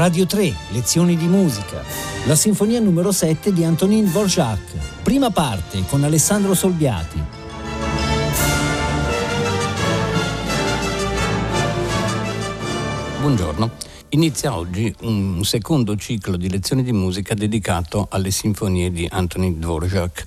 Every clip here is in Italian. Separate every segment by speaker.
Speaker 1: Radio 3, lezioni di musica. La sinfonia numero 7 di Antonin Dvorak. Prima parte con Alessandro Solbiati.
Speaker 2: Buongiorno. Inizia oggi un secondo ciclo di lezioni di musica dedicato alle sinfonie di Antonin Dvorak.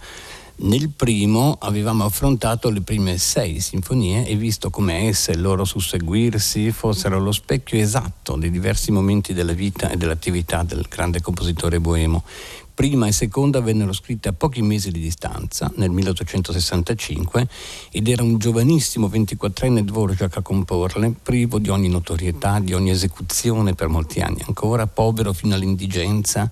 Speaker 2: Nel primo avevamo affrontato le prime sei sinfonie e visto come esse e il loro susseguirsi fossero lo specchio esatto dei diversi momenti della vita e dell'attività del grande compositore boemo. Prima e seconda vennero scritte a pochi mesi di distanza, nel 1865, ed era un giovanissimo 24enne Dvorak a comporle, privo di ogni notorietà, di ogni esecuzione per molti anni ancora, povero fino all'indigenza,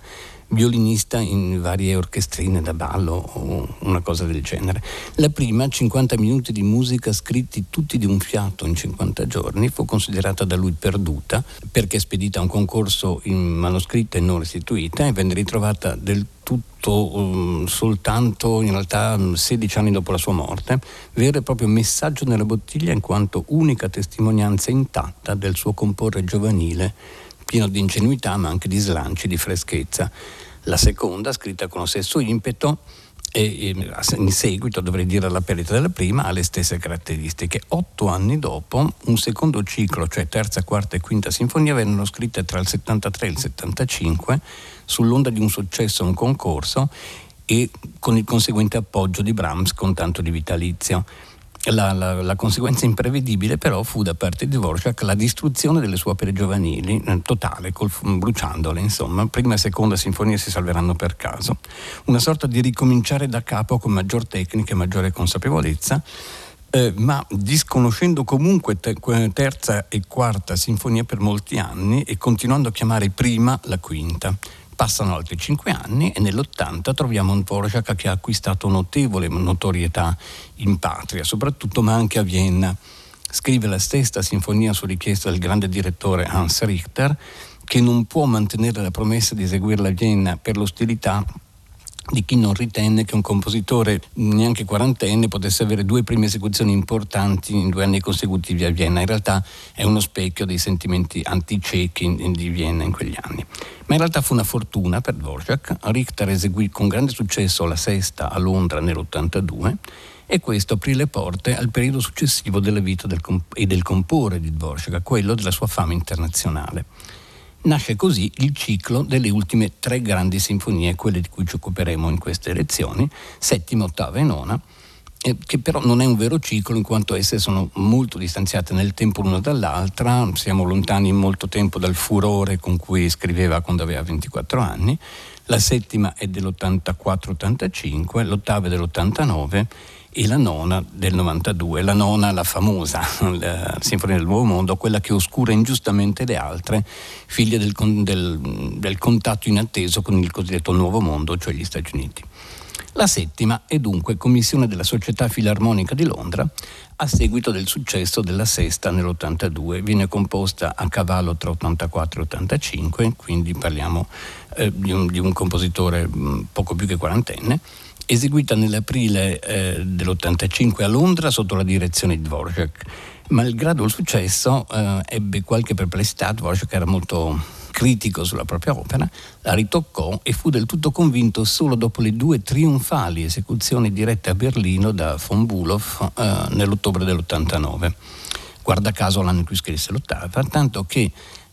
Speaker 2: violinista in varie orchestrine da ballo o una cosa del genere. La prima, 50 minuti di musica scritti tutti di un fiato in 50 giorni, fu considerata da lui perduta perché spedita a un concorso in manoscritta e non restituita e venne ritrovata del tutto um, soltanto in realtà 16 anni dopo la sua morte, vero e proprio messaggio nella bottiglia in quanto unica testimonianza intatta del suo comporre giovanile pieno di ingenuità ma anche di slanci, di freschezza. La seconda, scritta con lo stesso impeto, e in seguito, dovrei dire alla perdita della prima, ha le stesse caratteristiche. Otto anni dopo, un secondo ciclo, cioè terza, quarta e quinta sinfonia, vennero scritte tra il 73 e il 75 sull'onda di un successo a un concorso e con il conseguente appoggio di Brahms con tanto di vitalizio. La, la, la, conseguenza imprevedibile però fu da parte di Dvorak la distruzione delle sue opere giovanili, eh, totale, col, bruciandole, insomma, prima e seconda sinfonia si salveranno per caso. Una sorta di ricominciare da capo con maggior tecnica e maggiore consapevolezza, eh, ma disconoscendo comunque te, terza e quarta sinfonia per molti anni e continuando a chiamare prima la quinta. Passano altri cinque anni e nell'80 troviamo un Dvorak che ha acquistato notevole notorietà in patria, soprattutto ma anche a Vienna. Scrive la stessa sinfonia su richiesta del grande direttore Hans Richter, che non può mantenere la promessa di eseguirla a Vienna per l'ostilità di chi non ritenne che un compositore neanche quarantenne potesse avere due prime esecuzioni importanti in due anni consecutivi a Vienna. In realtà è uno specchio dei sentimenti anticechi di Vienna in quegli anni. Ma in realtà fu una fortuna per Dvorak. Richter eseguì con grande successo la sesta a Londra nell'82 e questo aprì le porte al periodo successivo della vita del comp- e del comporre di Dvorak, quello della sua fama internazionale. Nasce così il ciclo delle ultime tre grandi sinfonie, quelle di cui ci occuperemo in queste lezioni, settima, ottava e nona, eh, che però non è un vero ciclo in quanto esse sono molto distanziate nel tempo l'una dall'altra, siamo lontani molto tempo dal furore con cui scriveva quando aveva 24 anni, la settima è dell'84-85, l'ottava è dell'89 e la nona del 92, la nona la famosa la Sinfonia del Nuovo Mondo, quella che oscura ingiustamente le altre, figlie del, del, del contatto inatteso con il cosiddetto Nuovo Mondo, cioè gli Stati Uniti. La settima è dunque commissione della Società Filarmonica di Londra a seguito del successo della sesta nell'82. Viene composta a cavallo tra 84 e 85, quindi parliamo eh, di, un, di, un, compositore mh, poco più che quarantenne eseguita nell'aprile eh, dell'85 a Londra sotto la direzione di Dvorak. Malgrado il successo eh, ebbe qualche perplessità, Dvorak era molto critico sulla propria opera, la ritoccò e fu del tutto convinto solo dopo le due trionfali esecuzioni dirette a Berlino da von Bulow eh, nell'ottobre dell'89. Guarda caso l'anno in cui scrisse l'ottava, tanto che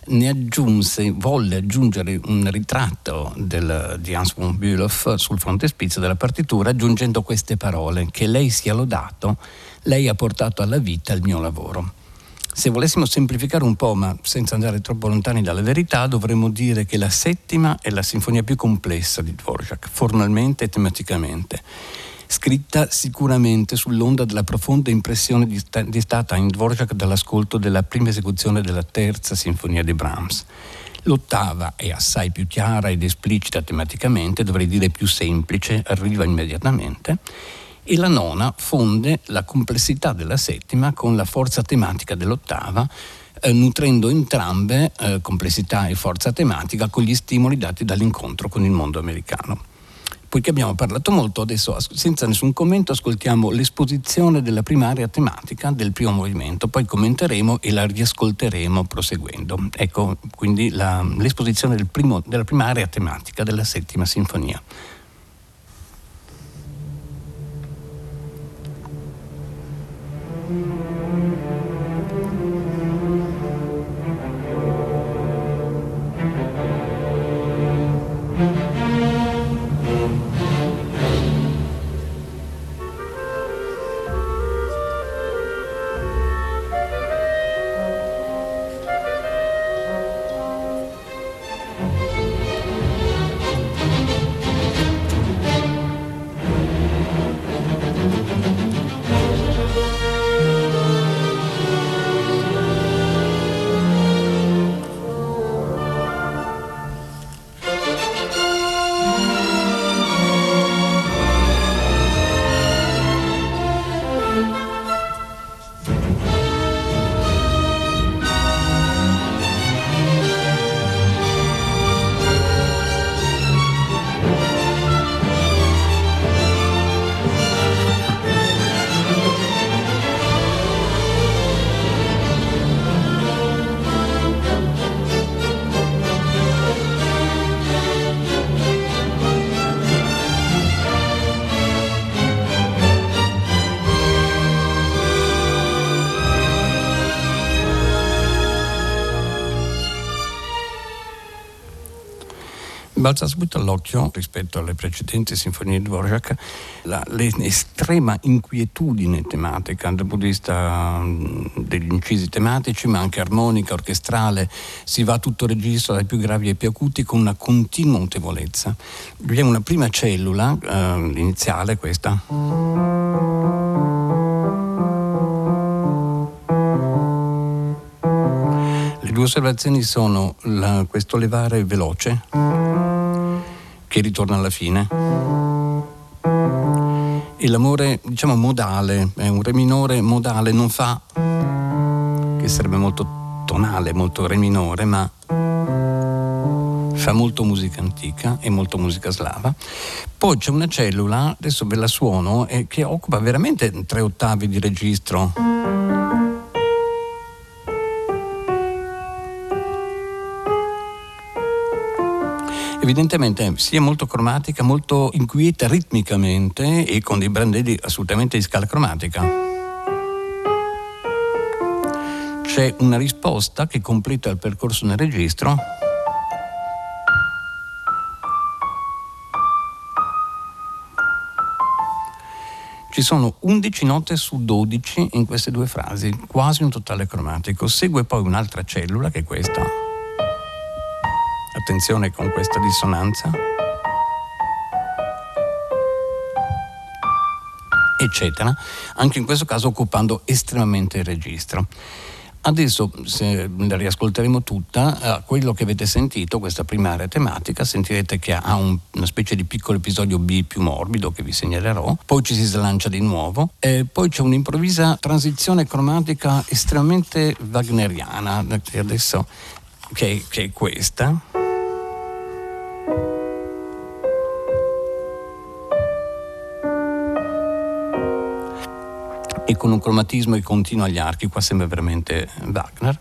Speaker 2: ne aggiunse, volle aggiungere un ritratto del, di Hans von Bülow sul frontespizio della partitura aggiungendo queste parole, che lei sia lodato, lei ha portato alla vita il mio lavoro. Se volessimo semplificare un po', ma senza andare troppo lontani dalla verità, dovremmo dire che la settima è la sinfonia più complessa di Dvorak, formalmente e tematicamente scritta sicuramente sull'onda della profonda impressione di, sta- di stata in Dvorak dall'ascolto della prima esecuzione della terza sinfonia di Brahms. L'ottava è assai più chiara ed esplicita tematicamente, dovrei dire più semplice, arriva immediatamente, e la nona fonde la complessità della settima con la forza tematica dell'ottava, eh, nutrendo entrambe, eh, complessità e forza tematica, con gli stimoli dati dall'incontro con il mondo americano. Poiché abbiamo parlato molto, adesso senza nessun commento ascoltiamo l'esposizione della prima area tematica del primo movimento, poi commenteremo e la riascolteremo proseguendo. Ecco quindi la, l'esposizione del primo, della prima area tematica della settima sinfonia. Balza subito all'occhio rispetto alle precedenti sinfonie di Dvorak l'estrema inquietudine tematica dal punto di vista degli incisi tematici ma anche armonica, orchestrale, si va a tutto registro dai più gravi ai più acuti con una continua mutevolezza. Abbiamo una prima cellula eh, iniziale, questa. Due osservazioni sono la, questo levare veloce che ritorna alla fine. E l'amore, diciamo, modale, è un re minore modale, non fa, che sarebbe molto tonale, molto re minore, ma fa molto musica antica e molto musica slava. Poi c'è una cellula, adesso ve la suono, eh, che occupa veramente tre ottavi di registro. Evidentemente sia molto cromatica, molto inquieta ritmicamente e con dei brandelli assolutamente di scala cromatica. C'è una risposta che completa il percorso nel registro. Ci sono 11 note su 12 in queste due frasi, quasi un totale cromatico. Segue poi un'altra cellula che è questa attenzione con questa dissonanza, eccetera, anche in questo caso occupando estremamente il registro. Adesso, se la riascolteremo tutta, eh, quello che avete sentito, questa primaria tematica, sentirete che ha un, una specie di piccolo episodio B più morbido che vi segnalerò, poi ci si slancia di nuovo, e poi c'è un'improvvisa transizione cromatica estremamente wagneriana, che adesso che, che è questa. Con un cromatismo che continua agli archi, qua sembra veramente Wagner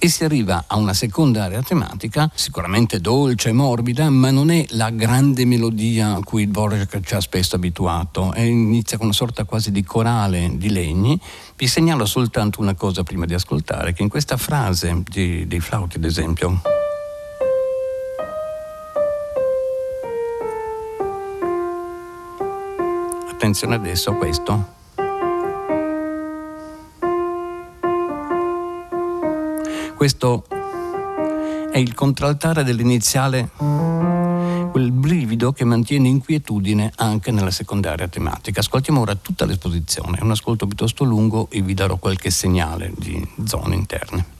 Speaker 2: e si arriva a una seconda area tematica, sicuramente dolce e morbida, ma non è la grande melodia a cui Dvorak ci ha spesso abituato, e inizia con una sorta quasi di corale di legni. Vi segnalo soltanto una cosa prima di ascoltare, che in questa frase di, dei flauti, ad esempio, attenzione adesso a questo. Questo è il contraltare dell'iniziale, quel brivido che mantiene inquietudine anche nella secondaria tematica. Ascoltiamo ora tutta l'esposizione, è un ascolto piuttosto lungo e vi darò qualche segnale di zone interne.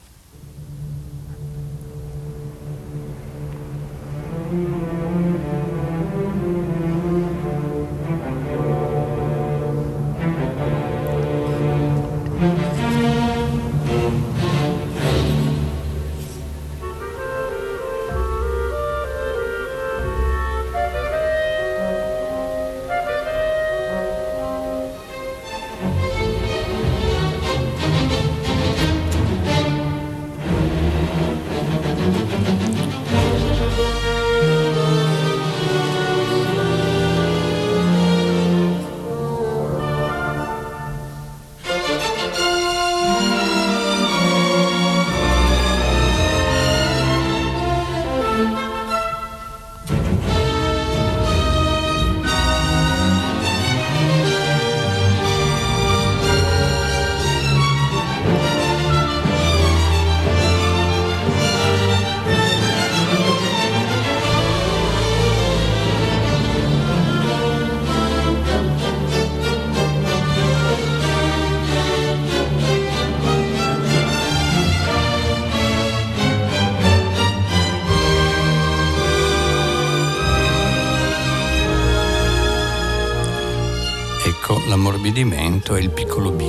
Speaker 2: L'ammorbidimento e il piccolo B.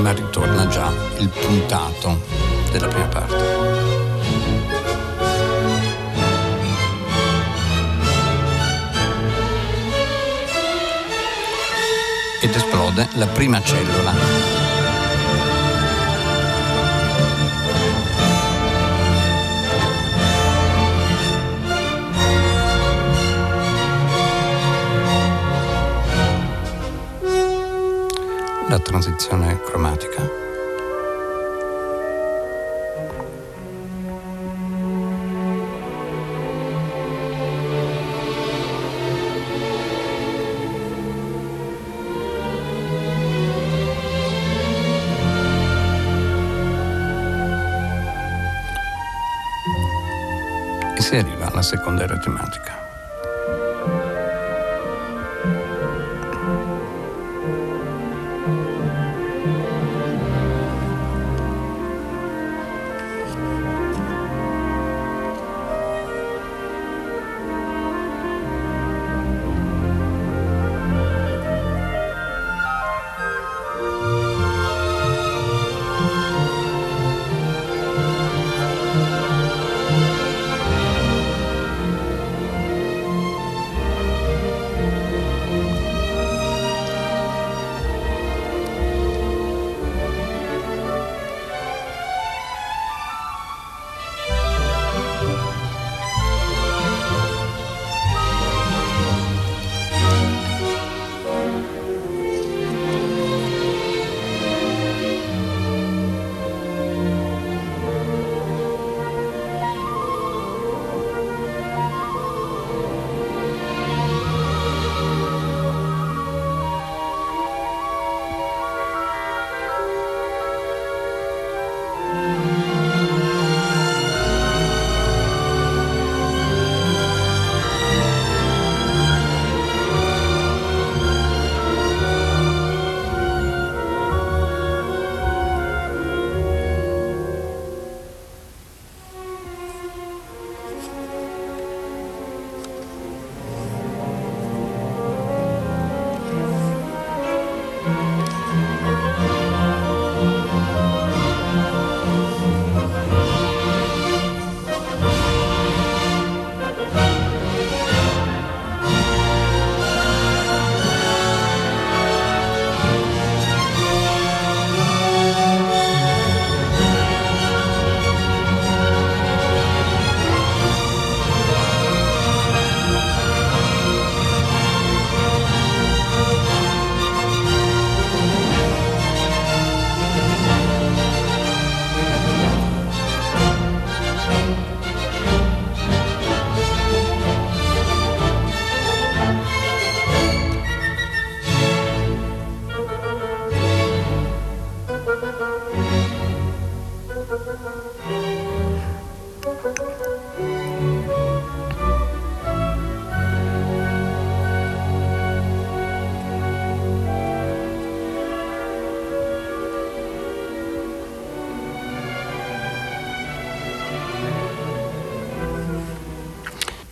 Speaker 2: Ma ritorna già il puntato della prima parte. ed esplode la prima cellula. La transizione cromatica. E si arriva alla secondaria tematica.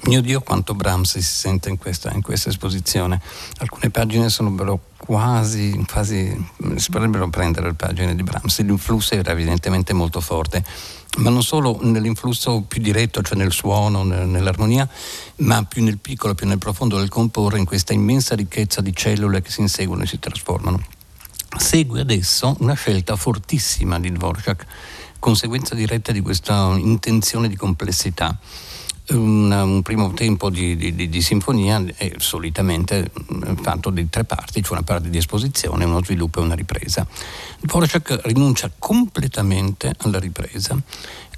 Speaker 2: Mio Dio quanto Brahms si sente in questa, in questa esposizione. Alcune pagine sono quasi, quasi, si potrebbero prendere le pagine di Brahms. L'influsso era evidentemente molto forte, ma non solo nell'influsso più diretto, cioè nel suono, nell'armonia, ma più nel piccolo, più nel profondo del comporre, in questa immensa ricchezza di cellule che si inseguono e si trasformano. Segue adesso una scelta fortissima di Dvorak, conseguenza diretta di questa intenzione di complessità un, un primo tempo di, di, di, sinfonia è solitamente mm, fatto di tre parti, cioè una parte di esposizione, uno sviluppo e una ripresa. Dvorak rinuncia completamente alla ripresa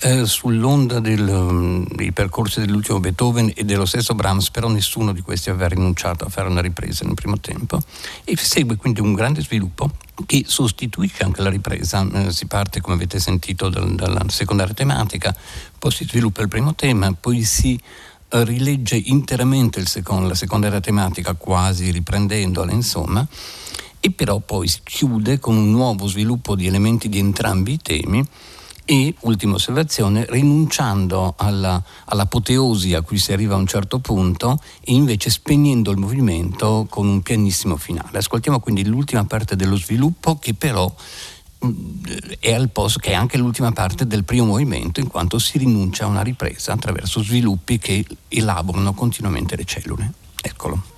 Speaker 2: eh, sull'onda del, um, dei percorsi dell'ultimo Beethoven e dello stesso Brahms, però nessuno di questi aveva rinunciato a fare una ripresa nel primo tempo e segue quindi un grande sviluppo che sostituisce anche la ripresa. Eh, si parte, come avete sentito, dal, dalla secondaria tematica, poi si sviluppa il primo tema, poi si eh, rilegge interamente secondo, la secondaria tematica, quasi riprendendola, insomma, e però poi si chiude con un nuovo sviluppo di elementi di entrambi i temi e, ultima osservazione, rinunciando alla, all'apoteosi a cui si arriva a un certo punto e invece spegnendo il movimento con un pianissimo finale. Ascoltiamo quindi l'ultima parte dello sviluppo che però mm, è al posto che è anche l'ultima parte del primo movimento in quanto si rinuncia a una ripresa attraverso sviluppi che elaborano continuamente le cellule. Eccolo.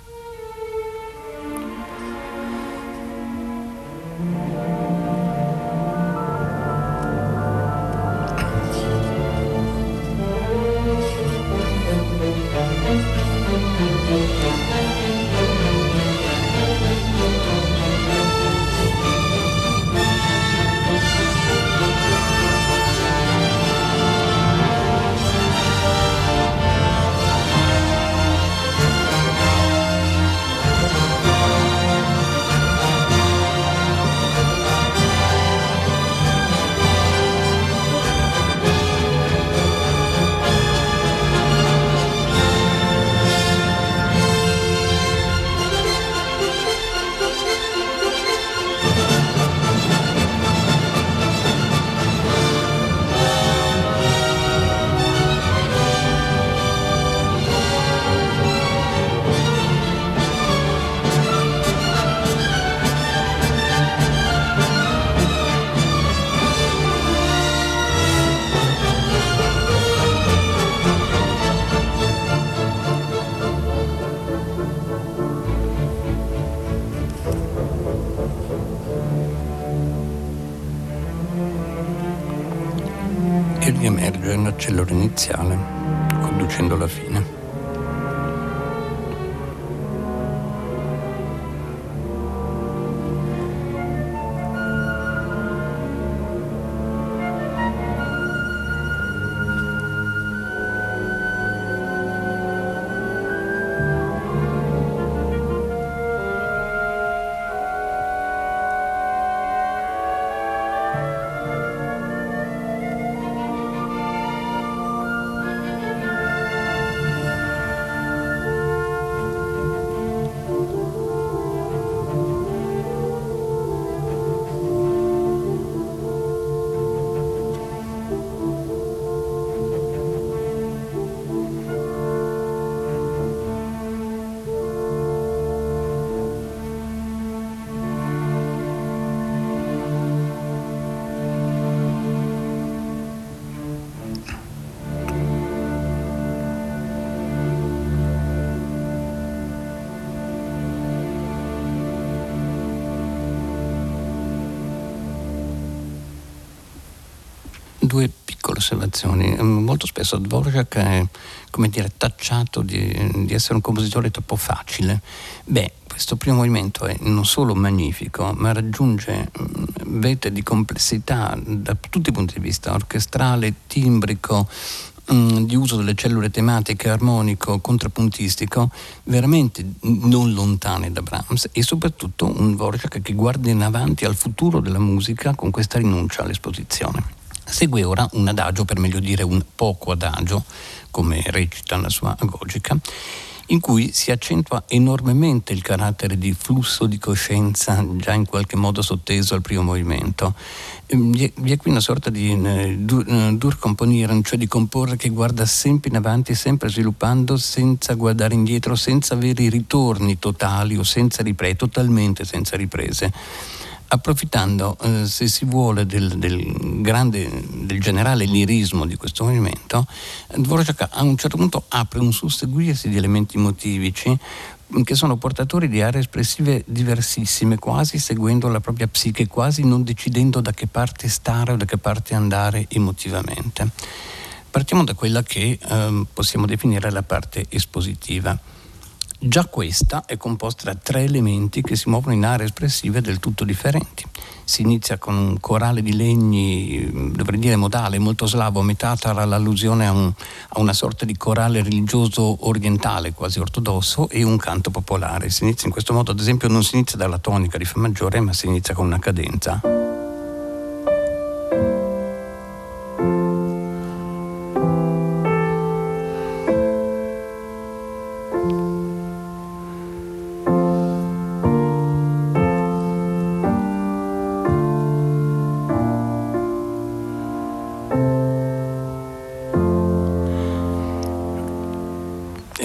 Speaker 2: Cellula iniziale, conducendo alla fine. Piccole osservazioni. Molto spesso Dvorak è come dire, tacciato di, di, essere un compositore troppo facile. Beh, questo primo movimento è non solo magnifico, ma raggiunge vete di complessità da tutti i punti di vista, orchestrale, timbrico, di uso delle cellule tematiche, armonico, contrappuntistico, veramente non lontane da Brahms e soprattutto un Dvorak che guarda in avanti al futuro della musica con questa rinuncia all'esposizione. Segue ora un adagio, per meglio dire un poco adagio, come recita la sua agogica, in cui si accentua enormemente il carattere di flusso di coscienza già in qualche modo sotteso al primo movimento. Ehm, vi è qui una sorta di eh, dur, eh, componieren, cioè di comporre che guarda sempre in avanti, sempre sviluppando senza guardare indietro, senza avere i ritorni totali o senza riprese, totalmente senza riprese approfittando, eh, se si vuole, del, del, grande, del generale lirismo di questo movimento, Dvorak a un certo punto apre un susseguirsi di elementi motivici che sono portatori di aree espressive diversissime, quasi seguendo la propria psiche, quasi non decidendo da che parte stare o da che parte andare emotivamente. Partiamo da quella che eh, possiamo definire la parte espositiva. Già questa è composta da tre elementi che si muovono in aree espressive del tutto differenti. Si inizia con un corale di legni, dovrei dire modale, molto slavo, metà tra l'allusione a, un, a una sorta di corale religioso orientale, quasi ortodosso, e un canto popolare. Si inizia in questo modo, ad esempio, non si inizia dalla tonica di Fa maggiore, ma si inizia con una cadenza.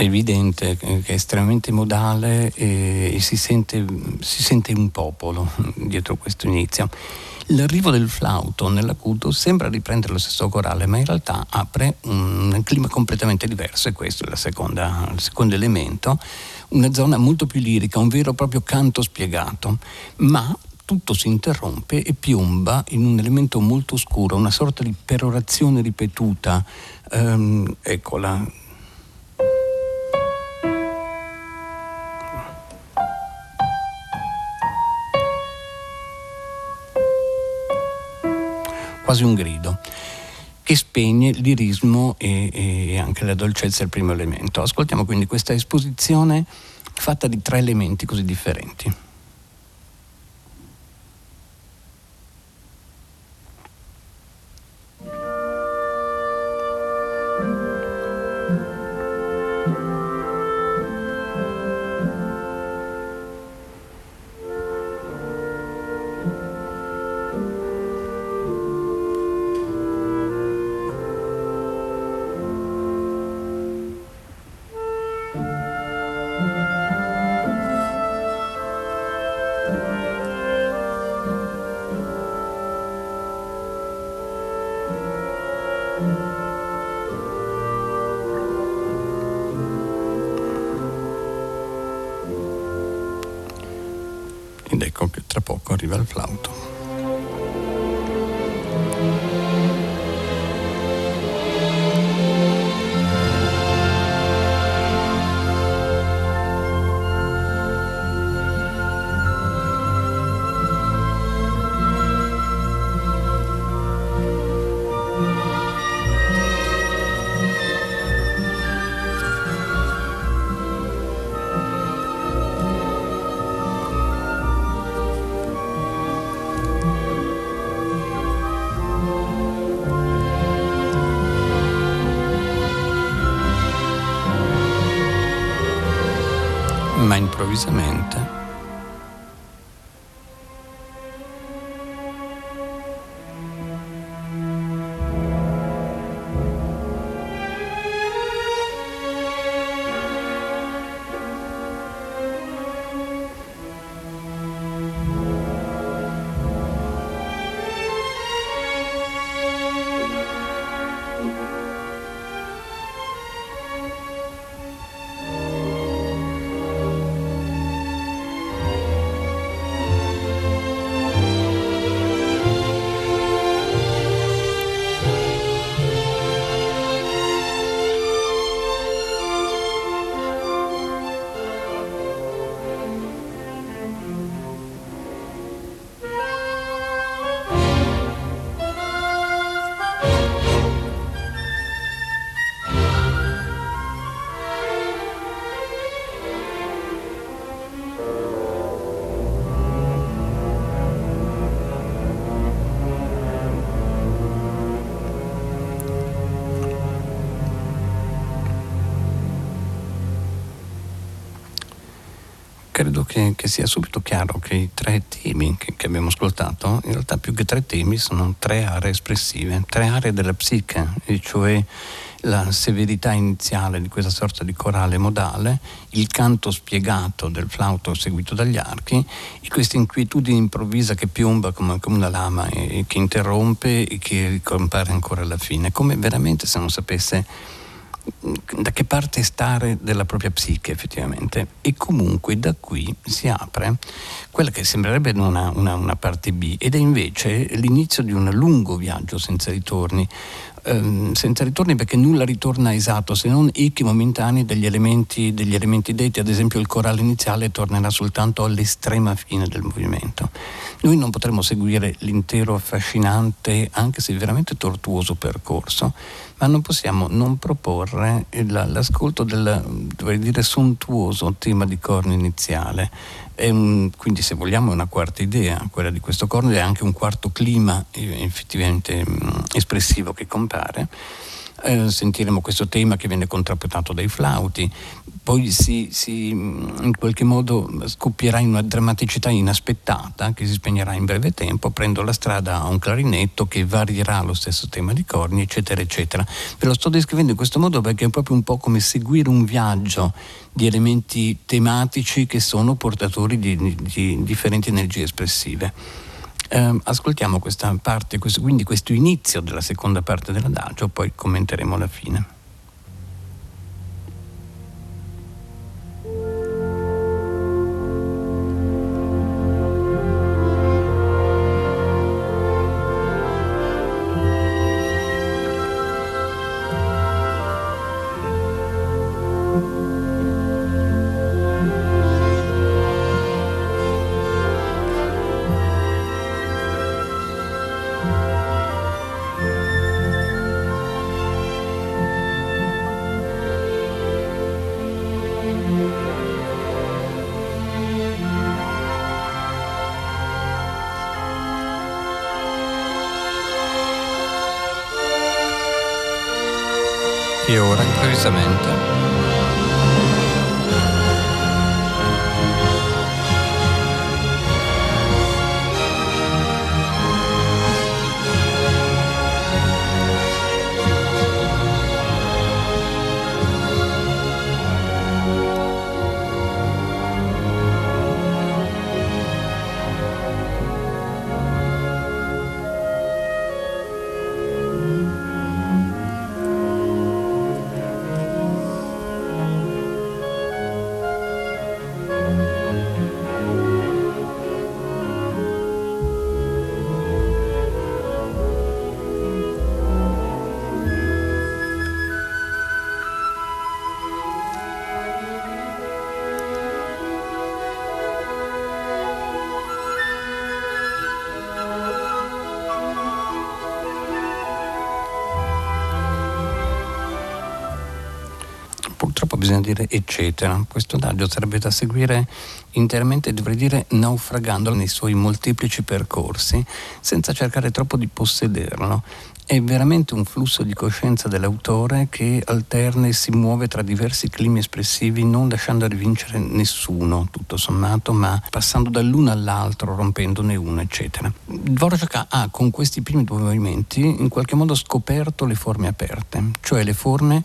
Speaker 2: Evidente che è estremamente modale e, si, sente, si sente un popolo dietro questo inizio. L'arrivo del flauto nell'acuto sembra riprendere lo stesso corale, ma in realtà apre un clima completamente diverso e questo è seconda, il secondo elemento, una zona molto più lirica, un vero e proprio canto spiegato, ma tutto si interrompe e piomba in un elemento molto scuro, una sorta di perorazione ripetuta. Um, eccola quasi un grido, che spegne l'irismo e, e anche la dolcezza del primo elemento. Ascoltiamo quindi questa esposizione fatta di tre elementi così differenti. Improvvisamente credo che, che, sia subito chiaro che i tre temi che, che, abbiamo ascoltato, in realtà più che tre temi, sono tre aree espressive, tre aree della psiche, e cioè la severità iniziale di questa sorta di corale modale, il canto spiegato del flauto seguito dagli archi e questa inquietudine improvvisa che piomba come, come una lama e, e che interrompe e che ricompare ancora alla fine, come veramente se non sapesse da che parte stare della propria psiche effettivamente. E comunque da qui si apre quella che sembrerebbe una, una, una parte B ed è invece l'inizio di un lungo viaggio senza ritorni ehm, senza ritorni perché nulla ritorna esatto se non echi momentanei degli elementi, degli elementi detti, ad esempio il corale iniziale tornerà soltanto all'estrema fine del movimento. Noi non potremo seguire l'intero affascinante, anche se veramente tortuoso percorso, ma non possiamo non proporre l'ascolto del, dovrei dire, sontuoso tema di corno iniziale. Un, quindi se vogliamo è una quarta idea, quella di questo corno, è anche un quarto clima effettivamente mh, espressivo che compare. Eh, sentiremo questo tema che viene contrappuntato dai flauti, poi si, si, in qualche modo scoppierà in una drammaticità inaspettata che si spegnerà in breve tempo, prendo la strada a un clarinetto che varierà lo stesso tema di corni, eccetera, eccetera. Ve lo sto descrivendo in questo modo perché è proprio un po' come seguire un viaggio di elementi tematici che sono portatori di, di, di differenti energie espressive. Eh, ascoltiamo questa parte, questo, quindi questo inizio della seconda parte dell'adagio, poi commenteremo la fine. Ora improvvisamente bisogna dire eccetera. Questo adagio sarebbe da seguire interamente, dovrei dire naufragando nei suoi molteplici percorsi, senza cercare troppo di possederlo. È veramente un flusso di coscienza dell'autore che alterna e si muove tra diversi climi espressivi, non lasciando rivincere nessuno, tutto sommato, ma passando dall'uno all'altro, rompendone uno, eccetera. Dvorak ha con questi primi due movimenti in qualche modo scoperto le forme aperte, cioè le forme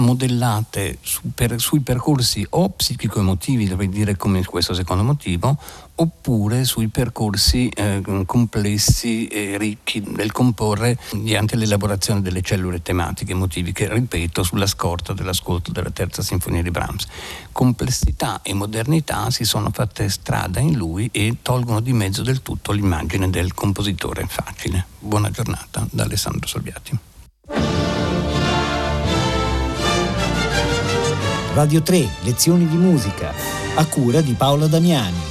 Speaker 2: modellate su per, sui percorsi o psichico-emotivi, dovrei dire come questo secondo motivo, oppure sui percorsi eh, complessi e ricchi del comporre mediante l'elaborazione delle cellule tematiche emotiviche, ripeto, sulla scorta dell'ascolto della terza sinfonia di Brahms. Complessità e modernità si sono fatte strada in lui e tolgono di mezzo del tutto l'immagine del compositore facile. Buona giornata da Alessandro Solviati.
Speaker 1: Radio 3, lezioni di musica, a cura di Paola Damiani.